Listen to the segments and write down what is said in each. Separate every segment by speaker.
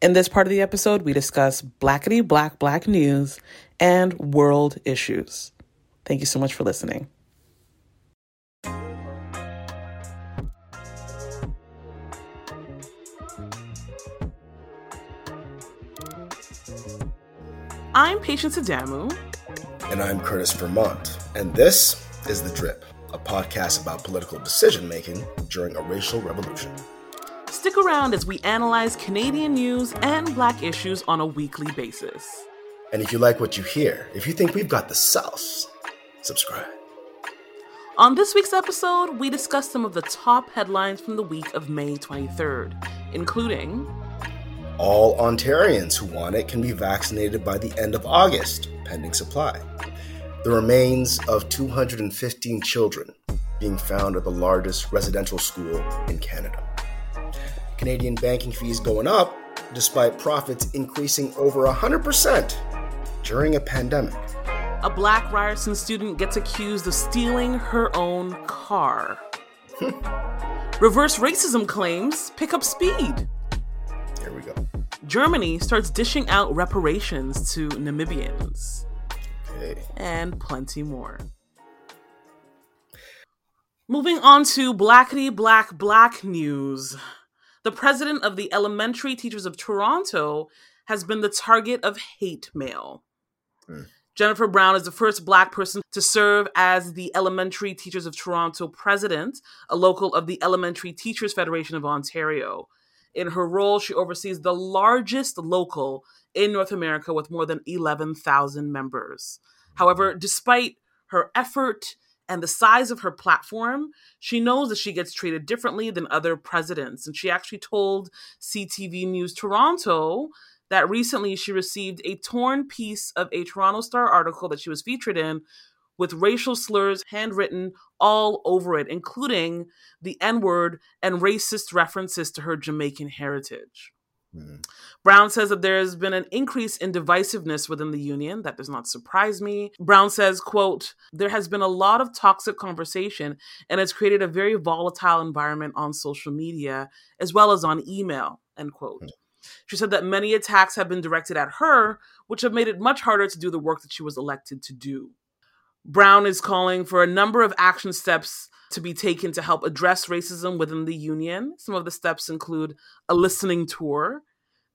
Speaker 1: In this part of the episode, we discuss blackity black black news and world issues. Thank you so much for listening. I'm Patience Adamu.
Speaker 2: And I'm Curtis Vermont. And this is The Drip, a podcast about political decision making during a racial revolution.
Speaker 1: Stick around as we analyze Canadian news and black issues on a weekly basis.
Speaker 2: And if you like what you hear, if you think we've got the sauce, subscribe.
Speaker 1: On this week's episode, we discuss some of the top headlines from the week of May 23rd, including
Speaker 2: All Ontarians who want it can be vaccinated by the end of August, pending supply. The remains of 215 children being found at the largest residential school in Canada. Canadian banking fees going up despite profits increasing over 100% during a pandemic.
Speaker 1: a black Ryerson student gets accused of stealing her own car. Reverse racism claims pick up speed.
Speaker 2: Here we go.
Speaker 1: Germany starts dishing out reparations to Namibians,
Speaker 2: Okay.
Speaker 1: and plenty more. Moving on to blackity black black news. The president of the Elementary Teachers of Toronto has been the target of hate mail.
Speaker 2: Hmm.
Speaker 1: Jennifer Brown is the first black person to serve as the Elementary Teachers of Toronto president, a local of the Elementary Teachers Federation of Ontario. In her role, she oversees the largest local in North America with more than 11,000 members. However, despite her effort and the size of her platform, she knows that she gets treated differently than other presidents. And she actually told CTV News Toronto that recently she received a torn piece of a Toronto Star article that she was featured in with racial slurs handwritten all over it, including the N word and racist references to her Jamaican heritage.
Speaker 2: Mhm.
Speaker 1: Brown says that there has been an increase in divisiveness within the union. That does not surprise me. Brown says, quote, there has been a lot of toxic conversation and it's created a very volatile environment on social media as well as on email, end quote. She said that many attacks have been directed at her, which have made it much harder to do the work that she was elected to do. Brown is calling for a number of action steps to be taken to help address racism within the union. Some of the steps include a listening tour,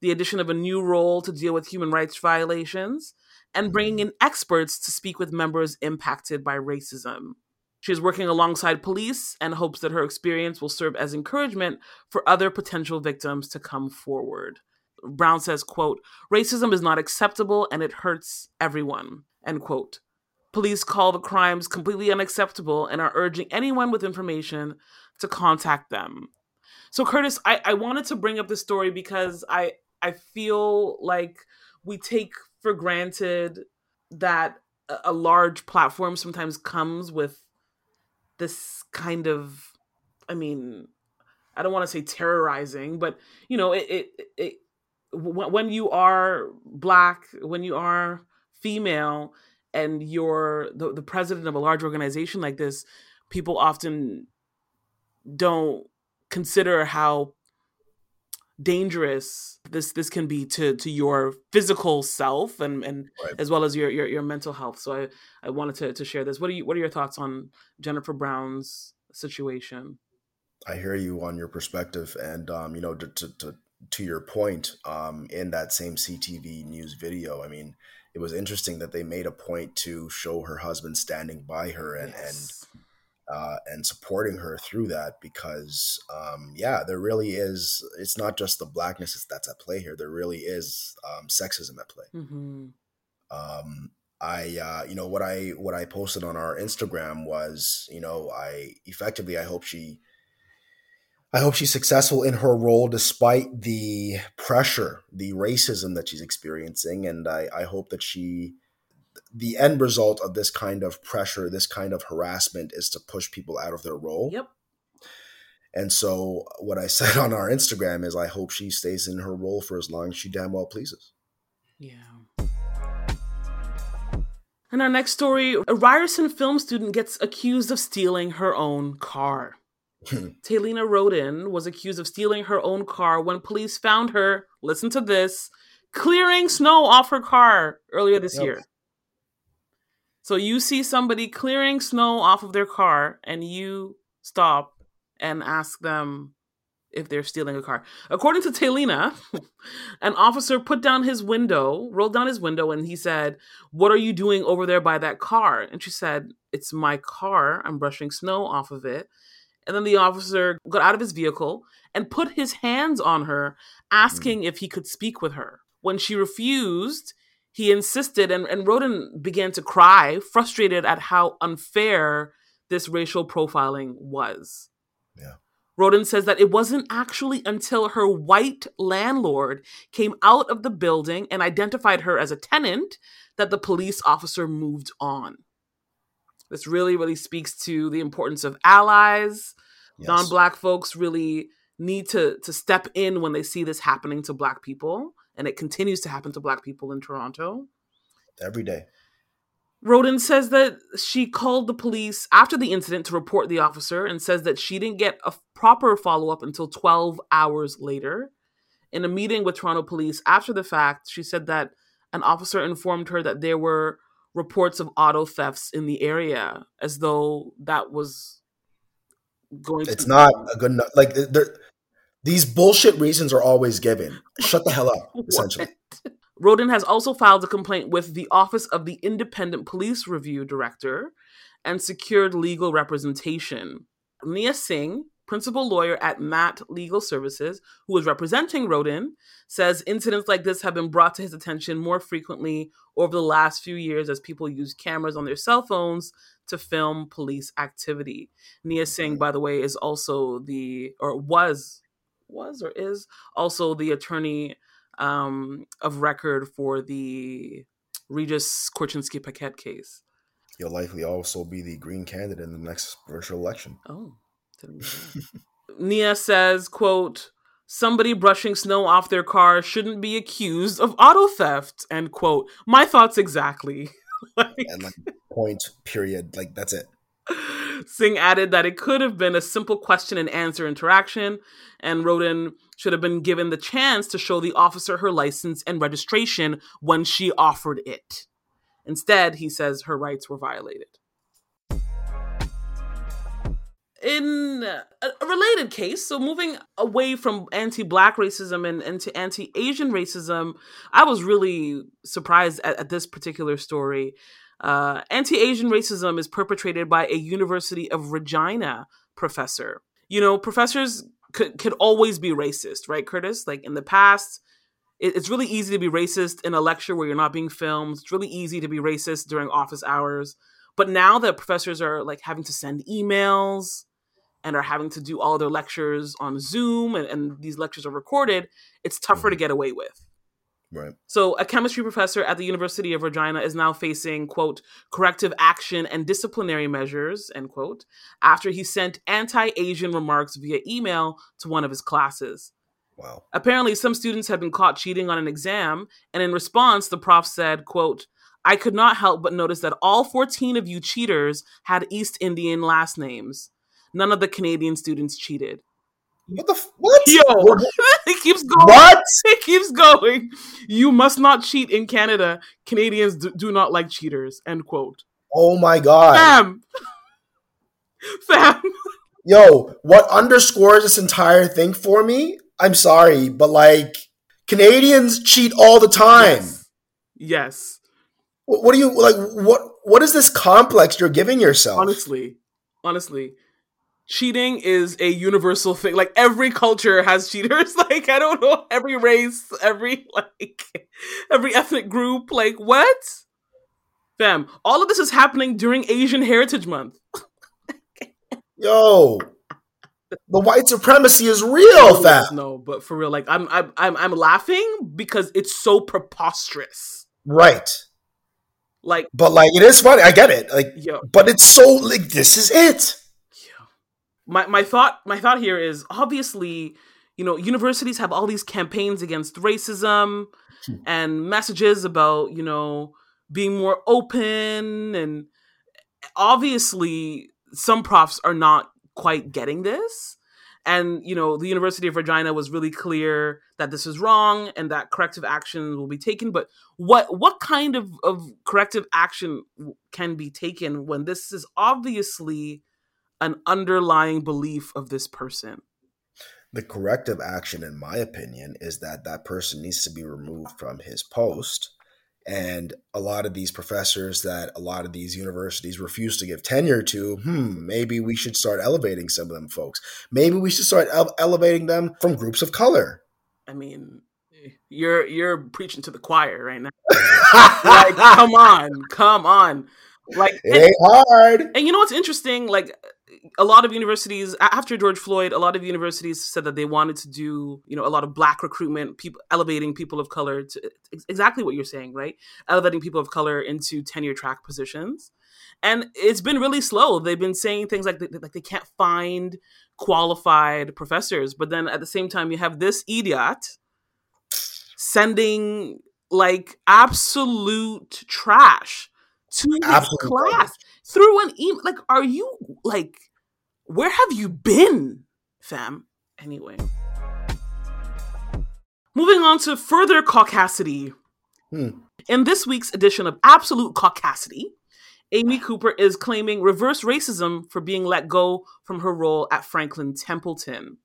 Speaker 1: the addition of a new role to deal with human rights violations, and bringing in experts to speak with members impacted by racism. She is working alongside police and hopes that her experience will serve as encouragement for other potential victims to come forward. Brown says, quote, racism is not acceptable and it hurts everyone, end quote. Police call the crimes completely unacceptable and are urging anyone with information to contact them. So, Curtis, I, I wanted to bring up this story because I I feel like we take for granted that a, a large platform sometimes comes with this kind of, I mean, I don't want to say terrorizing, but you know, it it, it when when you are black, when you are female, and you're the, the president of a large organization like this, people often don't consider how dangerous this this can be to to your physical self and and
Speaker 2: Right.
Speaker 1: as well as your, your your mental health. So I I wanted to to share this. What are you what are your thoughts on Jennifer Brown's situation?
Speaker 2: I hear you on your perspective, and um, you know, to, to to to your point, um, in that same CTV news video, I mean, it was interesting that they made a point to show her husband standing by her and
Speaker 1: Yes.
Speaker 2: and uh, and supporting her through that because, um, yeah, there really is. It's not just the blackness that's at play here. There really is um, sexism at play.
Speaker 1: hmm
Speaker 2: um i uh you know what i what i posted on our instagram was you know i effectively i hope she I hope she's successful in her role despite the pressure, the racism that she's experiencing. And I, I hope that she, the end result of this kind of pressure, this kind of harassment is to push people out of their role.
Speaker 1: Yep.
Speaker 2: And so, what I said on our Instagram is, I hope she stays in her role for as long as she damn well pleases.
Speaker 1: Yeah. In our next story, a Ryerson film student gets accused of stealing her own car. Taylina Roden was accused of stealing her own car when police found her, listen to this, clearing snow off her car earlier this yep. year. So you see somebody clearing snow off of their car and you stop and ask them if they're stealing a car. According to Taylina, an officer put down his window, rolled down his window, and he said, What are you doing over there by that car? And she said, It's my car. I'm brushing snow off of it. And then the officer got out of his vehicle and put his hands on her, asking mm. if he could speak with her. When she refused, he insisted, and, and Roden began to cry, frustrated at how unfair this racial profiling was.
Speaker 2: Yeah.
Speaker 1: Roden says that it wasn't actually until her white landlord came out of the building and identified her as a tenant that the police officer moved on. This really, really speaks to the importance of allies. Yes. Non-black folks really need to to step in when they see this happening to black people, and it continues to happen to black people in Toronto
Speaker 2: every day.
Speaker 1: Roden says that she called the police after the incident to report the officer and says that she didn't get a proper follow up until 12 hours later. In a meeting with Toronto police after the fact, she said that an officer informed her that there were reports of auto thefts in the area as though that was going to
Speaker 2: it's not a good enough like these bullshit reasons are always given. Shut the hell up essentially.
Speaker 1: Roden has also filed a complaint with the Office of the Independent Police Review Director and secured legal representation. Knia Singh, principal lawyer at Matt Legal Services, who is representing Roden, says incidents like this have been brought to his attention more frequently over the last few years as people use cameras on their cell phones to film police activity. Knia Singh, by the way, is also the, or was, was or is also the attorney um, of record for the Regis Korchinski Paquet case.
Speaker 2: You'll likely also be the green candidate in the next virtual election.
Speaker 1: Oh, Knia says, quote, somebody brushing snow off their car shouldn't be accused of auto theft, end quote. My thoughts exactly.
Speaker 2: like, and like point, period. Like that's it.
Speaker 1: Singh added that it could have been a simple question and answer interaction, and Roden should have been given the chance to show the officer her license and registration when she offered it. Instead, he says her rights were violated. In a related case, so moving away from anti black racism and into anti Asian racism, I was really surprised at, at this particular story. Uh, Anti Asian racism is perpetrated by a University of Regina professor. You know, professors could, could always be racist, right, Curtis? Like in the past, it, it's really easy to be racist in a lecture where you're not being filmed. It's really easy to be racist during office hours. But now that professors are like having to send emails and are having to do all their lectures on Zoom and, and these lectures are recorded, it's tougher to mm-hmm. get away with.
Speaker 2: Right.
Speaker 1: So, a chemistry professor at the University of Regina is now facing, quote, corrective action and disciplinary measures, end quote, after he sent anti Asian remarks via email to one of his classes.
Speaker 2: Wow.
Speaker 1: Apparently, some students had been caught cheating on an exam, and in response, the prof said, quote, I could not help but notice that all 14 of you cheaters had East Indian last names. None of the Canadian students cheated.
Speaker 2: What the f- what?
Speaker 1: Yo, it keeps going.
Speaker 2: What?
Speaker 1: It keeps going. You must not cheat in Canada. Canadians do, do not like cheaters. End quote.
Speaker 2: Oh my god.
Speaker 1: Fam. Fam.
Speaker 2: Yo, what underscores this entire thing for me? I'm sorry, but like Canadians cheat all the time.
Speaker 1: Yes. yes.
Speaker 2: What, what do you like? What What is this complex you're giving yourself?
Speaker 1: Honestly, honestly, cheating is a universal thing. Like every culture has cheaters. Like I don't know, every race, every like every ethnic group. Like what? Fam, all of this is happening during Asian Heritage Month.
Speaker 2: Yo. the white supremacy is real, fam.
Speaker 1: No, but for real, like I'm, I'm, I'm, I'm laughing because it's so preposterous.
Speaker 2: Right.
Speaker 1: Like,
Speaker 2: but like it is funny. I get it. Like,
Speaker 1: yeah.
Speaker 2: but it's so like this is it.
Speaker 1: My my thought my thought here is obviously, you know, universities have all these campaigns against racism hmm. and messages about you know being more open and obviously some profs are not quite getting this and you know the university of regina was really clear that this is wrong and that corrective action will be taken but what what kind of, of corrective action can be taken when this is obviously an underlying belief of this person.
Speaker 2: The corrective action in my opinion is that that person needs to be removed from his post. And a lot of these professors that a lot of these universities refuse to give tenure to hmm maybe we should start elevating some of them folks. Maybe we should start ele- elevating them from groups of color.
Speaker 1: I mean you're you're preaching to the choir right now. Like come on come on. Like
Speaker 2: it ain't and, hard
Speaker 1: and you know what's interesting? Like a lot of universities after George Floyd, a lot of universities said that they wanted to do, you know, a lot of black recruitment, people elevating people of color to exactly what you're saying, right? Elevating people of color into tenure track positions. And it's been really slow. They've been saying things like they, like they can't find qualified professors, but then at the same time you have this idiot sending like absolute trash to his class through an email. Like, are you like where have you been, fam? Anyway. Moving on to further caucasity. Hmm. In this week's edition of Absolute Caucasity, Amy Cooper is claiming reverse racism for being let go from her role at Franklin Templeton.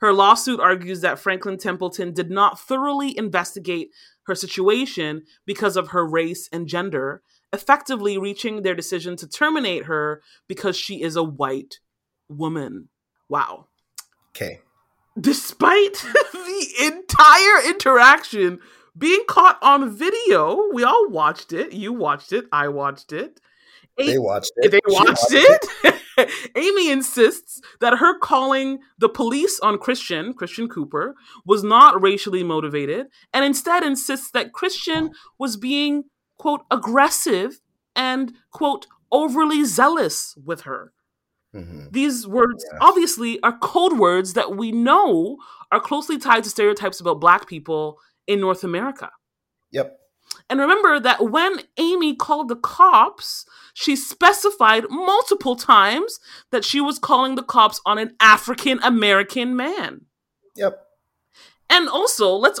Speaker 1: Her lawsuit argues that Franklin Templeton did not thoroughly investigate her situation because of her race and gender, effectively reaching their decision to terminate her because she is a white woman. Wow.
Speaker 2: Okay.
Speaker 1: Despite the entire interaction being caught on video, we all watched it. You watched it. I watched it.
Speaker 2: they watched it.
Speaker 1: They watched, watched it. it. Amy insists that her calling the police on Christian, Christian Cooper, was not racially motivated, and instead insists that Christian was being, quote, aggressive and, quote, overly zealous with her. Mm-hmm. These words yes. obviously are code words that we know are closely tied to stereotypes about black people in North America.
Speaker 2: Yep.
Speaker 1: And remember that when Amy called the cops, she specified multiple times that she was calling the cops on an African American man.
Speaker 2: Yep.
Speaker 1: And also, let's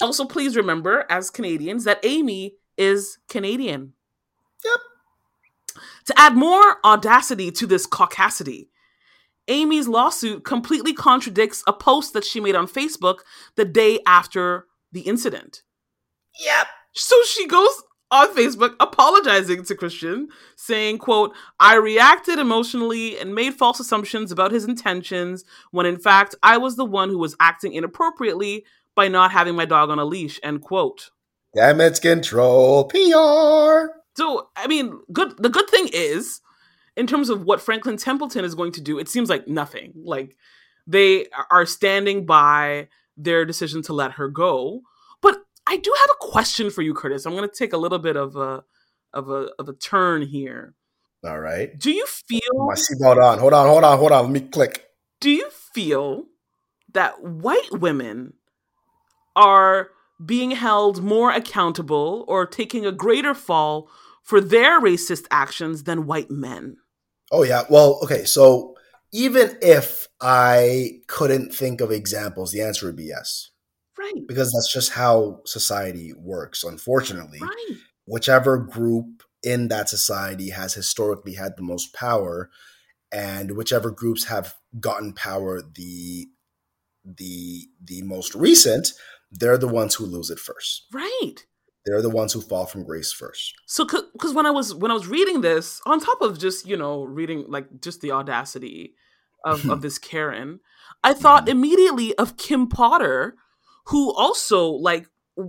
Speaker 1: Also, please remember, as Canadians, that Amy is Canadian.
Speaker 2: Yep.
Speaker 1: To add more audacity to this caucasity, Amy's lawsuit completely contradicts a post that she made on Facebook the day after the incident.
Speaker 2: Yep.
Speaker 1: So she goes on Facebook apologizing to Christian, saying, quote, I reacted emotionally and made false assumptions about his intentions when in fact I was the one who was acting inappropriately by not having my dog on a leash, end quote.
Speaker 2: Damage control, PR.
Speaker 1: So, I mean, good. The good thing is, in terms of what Franklin Templeton is going to do, it seems like nothing. Like they are standing by their decision to let her go. But I do have a question for you, Curtis. I'm going to take a little bit of a of a of a turn here.
Speaker 2: All right.
Speaker 1: Do you feel
Speaker 2: My seatbelt on. Hold on, hold on, hold on. Let me click.
Speaker 1: do you feel that white women are being held more accountable or taking a greater fall for their racist actions than white men?
Speaker 2: Oh yeah. Well, okay. So even if I couldn't think of examples, the answer would be yes,
Speaker 1: Right.
Speaker 2: because that's just how society works. Unfortunately,
Speaker 1: Right.
Speaker 2: whichever group in that society has historically had the most power, and whichever groups have gotten power the the the most recent, they're the ones who lose it first.
Speaker 1: Right.
Speaker 2: They're the ones who fall from grace first.
Speaker 1: So, because when I was when I was reading this, on top of just you know reading like just the audacity of of this Karen, I thought immediately of Kim Potter, who also like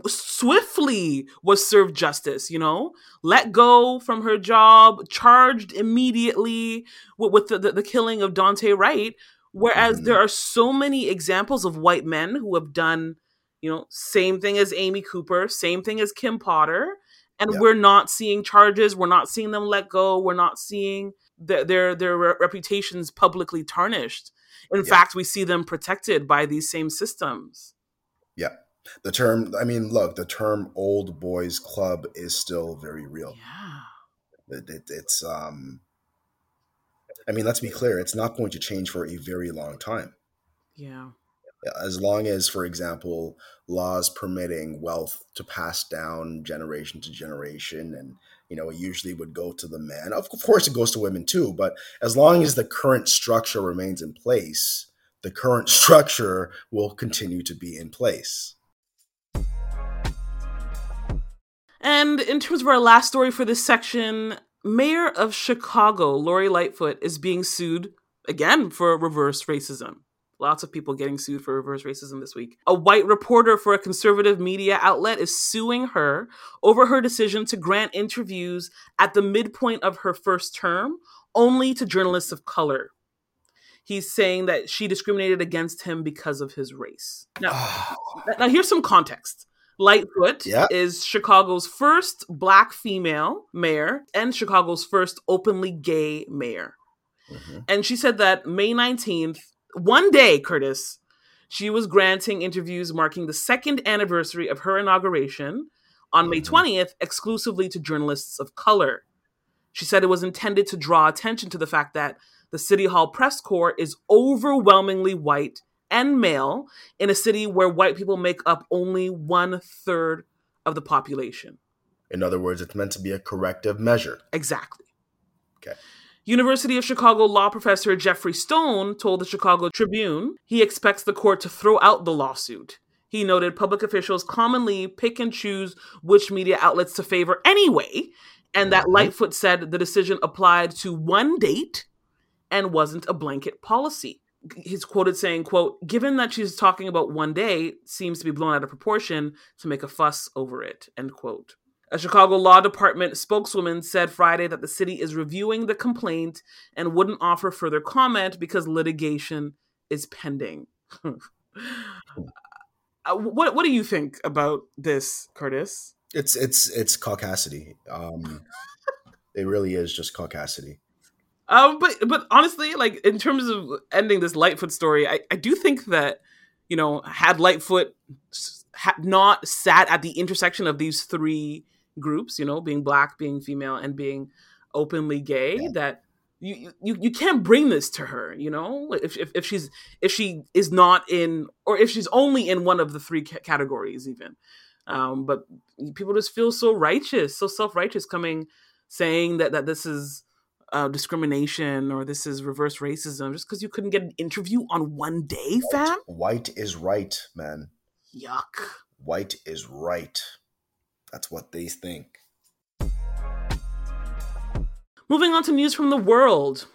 Speaker 1: swiftly was served justice. You know, let go from her job, charged immediately with, with the, the the killing of Daunte Wright. Whereas
Speaker 2: Mhm.
Speaker 1: there are so many examples of white men who have done, you know, same thing as Amy Cooper, same thing as Kim Potter, and we're not seeing charges. We're not seeing them let go. We're not seeing their their, their reputations publicly tarnished. In fact, we see them protected by these same systems.
Speaker 2: Yeah. The term, I mean, look, the term old boys club is still very real.
Speaker 1: Yeah.
Speaker 2: It, it, it's, um, I mean, let's be clear, it's not going to change for a very long time.
Speaker 1: Yeah.
Speaker 2: As long as, for example, laws permitting wealth to pass down generation to generation, and, you know, it usually would go to the man. Of course, it goes to women too, but as long as the current structure remains in place, the current structure will continue to be in place.
Speaker 1: And in terms of our last story for this section, Mayor of Chicago, Lori Lightfoot, is being sued again for reverse racism. Lots of people getting sued for reverse racism this week. A white reporter for a conservative media outlet is suing her over her decision to grant interviews at the midpoint of her first term only to journalists of color. He's saying that she discriminated against him because of his race. Now, now here's some context. Lightfoot
Speaker 2: Yeah.
Speaker 1: is Chicago's first black female mayor and Chicago's first openly gay mayor.
Speaker 2: Mhm.
Speaker 1: And she said that May 19th, one day, Curtis, she was granting interviews marking the second anniversary of her inauguration on May
Speaker 2: Mhm.
Speaker 1: 20th exclusively to journalists of color. She said it was intended to draw attention to the fact that the City Hall press corps is overwhelmingly white and male in a city where white people make up only one third of the population.
Speaker 2: In other words, it's meant to be a corrective measure.
Speaker 1: Exactly.
Speaker 2: Okay.
Speaker 1: University of Chicago law professor Geoffrey Stone told the Chicago Tribune he expects the court to throw out the lawsuit. He noted public officials commonly pick and choose which media outlets to favor anyway, and that. Lightfoot said the decision applied to one date and wasn't a blanket policy. He's quoted saying, quote, given that she's talking about one day, seems to be blown out of proportion to make a fuss over it, end quote. A Chicago Law Department spokeswoman said Friday that the city is reviewing the complaint and wouldn't offer further comment because litigation is pending. Uh, what what do you think about this, Curtis?
Speaker 2: It's it's it's caucasity. Um, it really is just caucasity.
Speaker 1: Um, but but honestly, like in terms of ending this Lightfoot story, I, I do think that you know had Lightfoot had not sat at the intersection of these three groups, you know, being black, being female, and being openly gay,
Speaker 2: Yeah.
Speaker 1: that you, you you can't bring this to her, you know, if, if if she's if she is not in or if she's only in one of the three ca- categories, even. Um, but people just feel so righteous, so self righteous, coming saying that that this is uh, discrimination or this is reverse racism just because you couldn't get an interview on one day, fam.
Speaker 2: White is right, man.
Speaker 1: Yuck.
Speaker 2: White is right. That's what they think.
Speaker 1: Moving on to news from the world.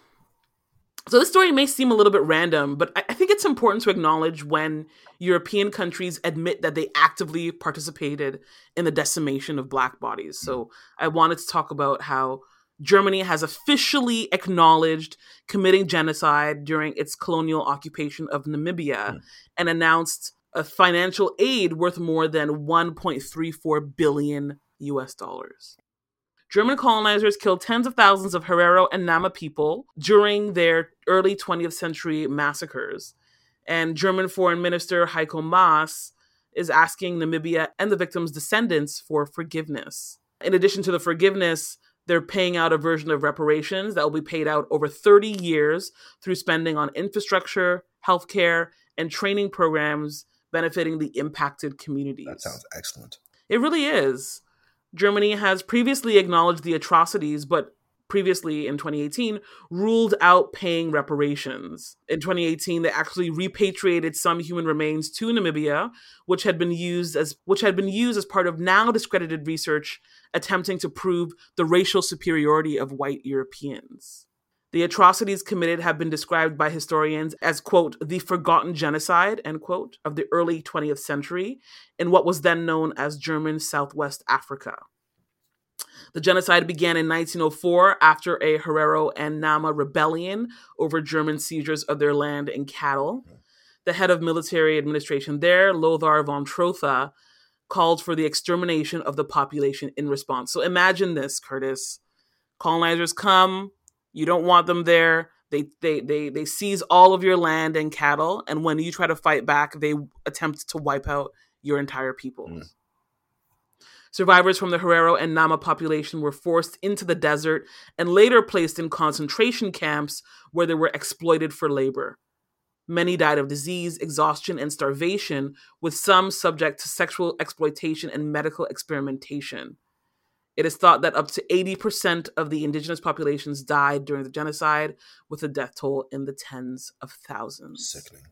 Speaker 1: So, this story may seem a little bit random, but I think it's important to acknowledge when European countries admit that they actively participated in the decimation of Black bodies. So, I wanted to talk about how Germany has officially acknowledged committing genocide during its colonial occupation of Namibia hmm. and announced a financial aid worth more than 1.34 billion US dollars. German colonizers killed tens of thousands of Herero and Nama people during their early 20th century massacres. And German Foreign Minister Heiko Maas is asking Namibia and the victims' descendants for forgiveness. In addition to the forgiveness, they're paying out a version of reparations that will be paid out over 30 years through spending on infrastructure, healthcare, and training programs benefiting the impacted communities.
Speaker 2: That sounds excellent.
Speaker 1: It really is. Germany has previously acknowledged the atrocities, but previously in 2018 ruled out paying reparations. In 2018, they actually repatriated some human remains to Namibia, which had been used as which had been used as part of now discredited research attempting to prove the racial superiority of white Europeans. The atrocities committed have been described by historians as, quote, the forgotten genocide, end quote, of the early 20th century in what was then known as German Southwest Africa. The genocide began in 1904 after a Herero and Nama rebellion over German seizures of their land and cattle. The head of military administration there, Lothar von Trotha, called for the extermination of the population in response. So imagine this, Curtis. Colonizers come, you don't want them there. They they they they seize all of your land and cattle, and when you try to fight back, they attempt to wipe out your entire people. Mm. Survivors from the Herero and Nama population were forced into the desert and later placed in concentration camps where they were exploited for labor. Many died of disease, exhaustion, and starvation, with some subject to sexual exploitation and medical experimentation. It is thought that up to 80% of the indigenous populations died during the genocide, with a death toll in the tens of thousands.
Speaker 2: Sickening.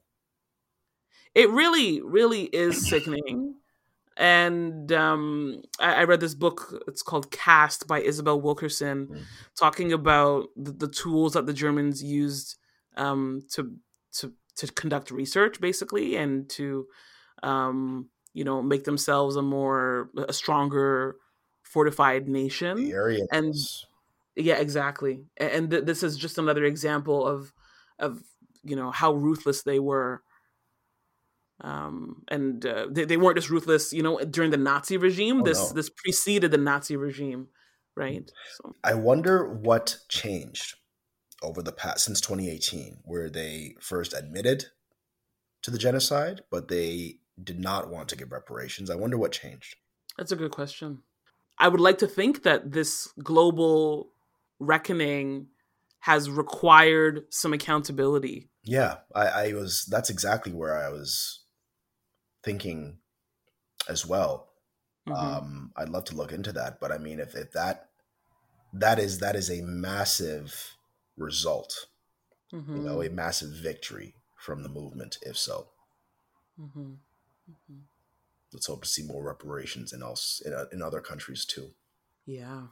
Speaker 1: It really, really is sickening. And um, I, I, read this book, it's called Caste by Isabel Wilkerson, mm-hmm. talking about the, the, tools that the Germans used um, to, to, to conduct research, basically, and to, um, you know, make themselves a more, a stronger fortified nation.
Speaker 2: The
Speaker 1: and yeah, exactly. And th- this is just another example of of you know how ruthless they were. Um, and uh, they, they weren't just ruthless, you know, during the Nazi regime. Oh, this no. this preceded the Nazi regime, right?
Speaker 2: So. I wonder what changed over the past since 2018, where they first admitted to the genocide, but they did not want to give reparations. I wonder what changed.
Speaker 1: That's a good question. I would like to think that this global reckoning has required some accountability.
Speaker 2: Yeah, I, I was. That's exactly where I was thinking as well. Mm-hmm. Um, I'd love to look into that, but I mean, if, if that that is that is a massive result, mm-hmm. you know, a mm-hmm. massive victory from the movement. If so. Mm-hmm. Let's hope to see more reparations in else in, uh, in other countries too.
Speaker 1: Yeah.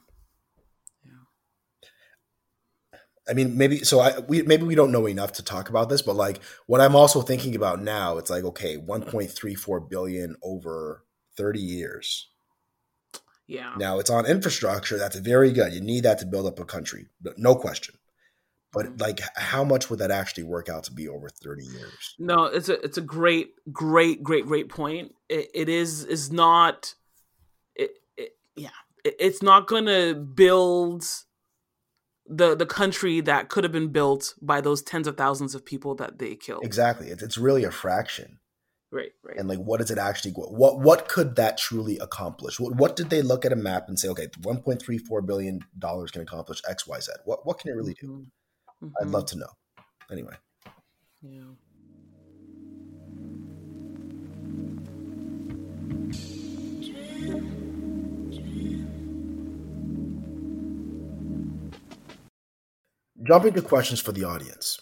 Speaker 1: Yeah.
Speaker 2: I mean, maybe so. I we maybe we don't know enough to talk about this, but like what I'm also thinking about now, it's like okay, 1.34 billion over 30 years.
Speaker 1: Yeah.
Speaker 2: Now it's on infrastructure. That's very good. You need that to build up a country, no question. But mm-hmm. like, how much would that actually work out to be over thirty years?
Speaker 1: No, it's a it's a great, great, great, great point. it, it is is not, it, it yeah, it, it's not going to build the the country that could have been built by those tens of thousands of people that they killed.
Speaker 2: Exactly, it's, it's really a fraction.
Speaker 1: Right, right.
Speaker 2: And like, what does it actually? What what could that truly accomplish? What what did they look at a map and say, okay, one point three four billion dollars can accomplish X, Y, Z? What what can it really do? Mm-hmm. Mm-hmm. I'd love to know. Anyway. Yeah. Jumping to questions for the audience.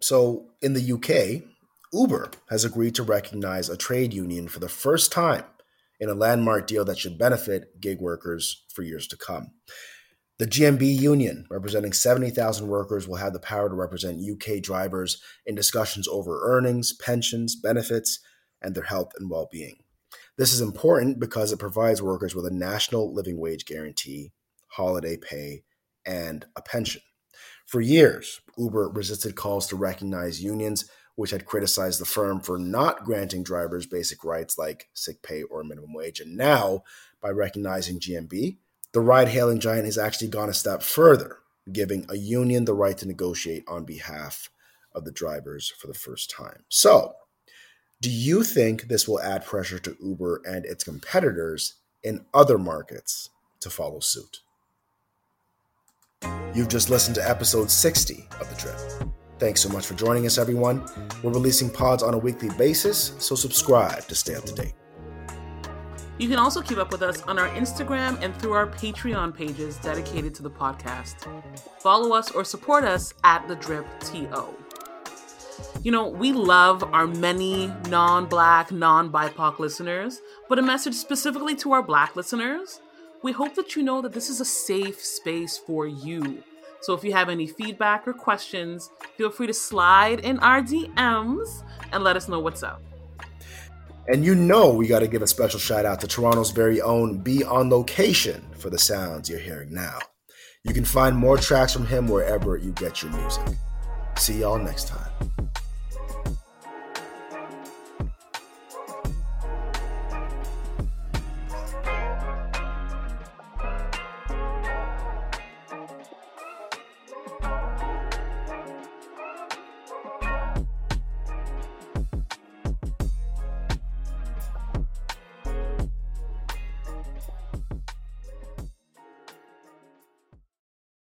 Speaker 2: So, in the UK, Uber has agreed to recognize a trade union for the first time in a landmark deal that should benefit gig workers for years to come. The GMB union, representing 70,000 workers, will have the power to represent UK drivers in discussions over earnings, pensions, benefits, and their health and well being. This is important because it provides workers with a national living wage guarantee, holiday pay, and a pension. For years, Uber resisted calls to recognize unions, which had criticized the firm for not granting drivers basic rights like sick pay or minimum wage. And now, by recognizing GMB, The ride hailing giant has actually gone a step further, giving a union the right to negotiate on behalf of the drivers for the first time. So, do you think this will add pressure to Uber and its competitors in other markets to follow suit? You've just listened to episode 60 of The Drip. Thanks so much for joining us, everyone. We're releasing pods on a weekly basis, so subscribe to stay up to date.
Speaker 1: You can also keep up with us on our Instagram and through our Patreon pages dedicated to the podcast. Follow us or support us at The Drip TO. You know, we love our many non black, non BIPOC listeners, but a message specifically to our black listeners. We hope that you know that this is a safe space for you. So if you have any feedback or questions, feel free to slide in our DMs and let us know what's up.
Speaker 2: And you know we got to give a special shout out to Toronto's very own Be On Location for the sounds you're hearing now. You can find more tracks from him wherever you get your music. See y'all next time.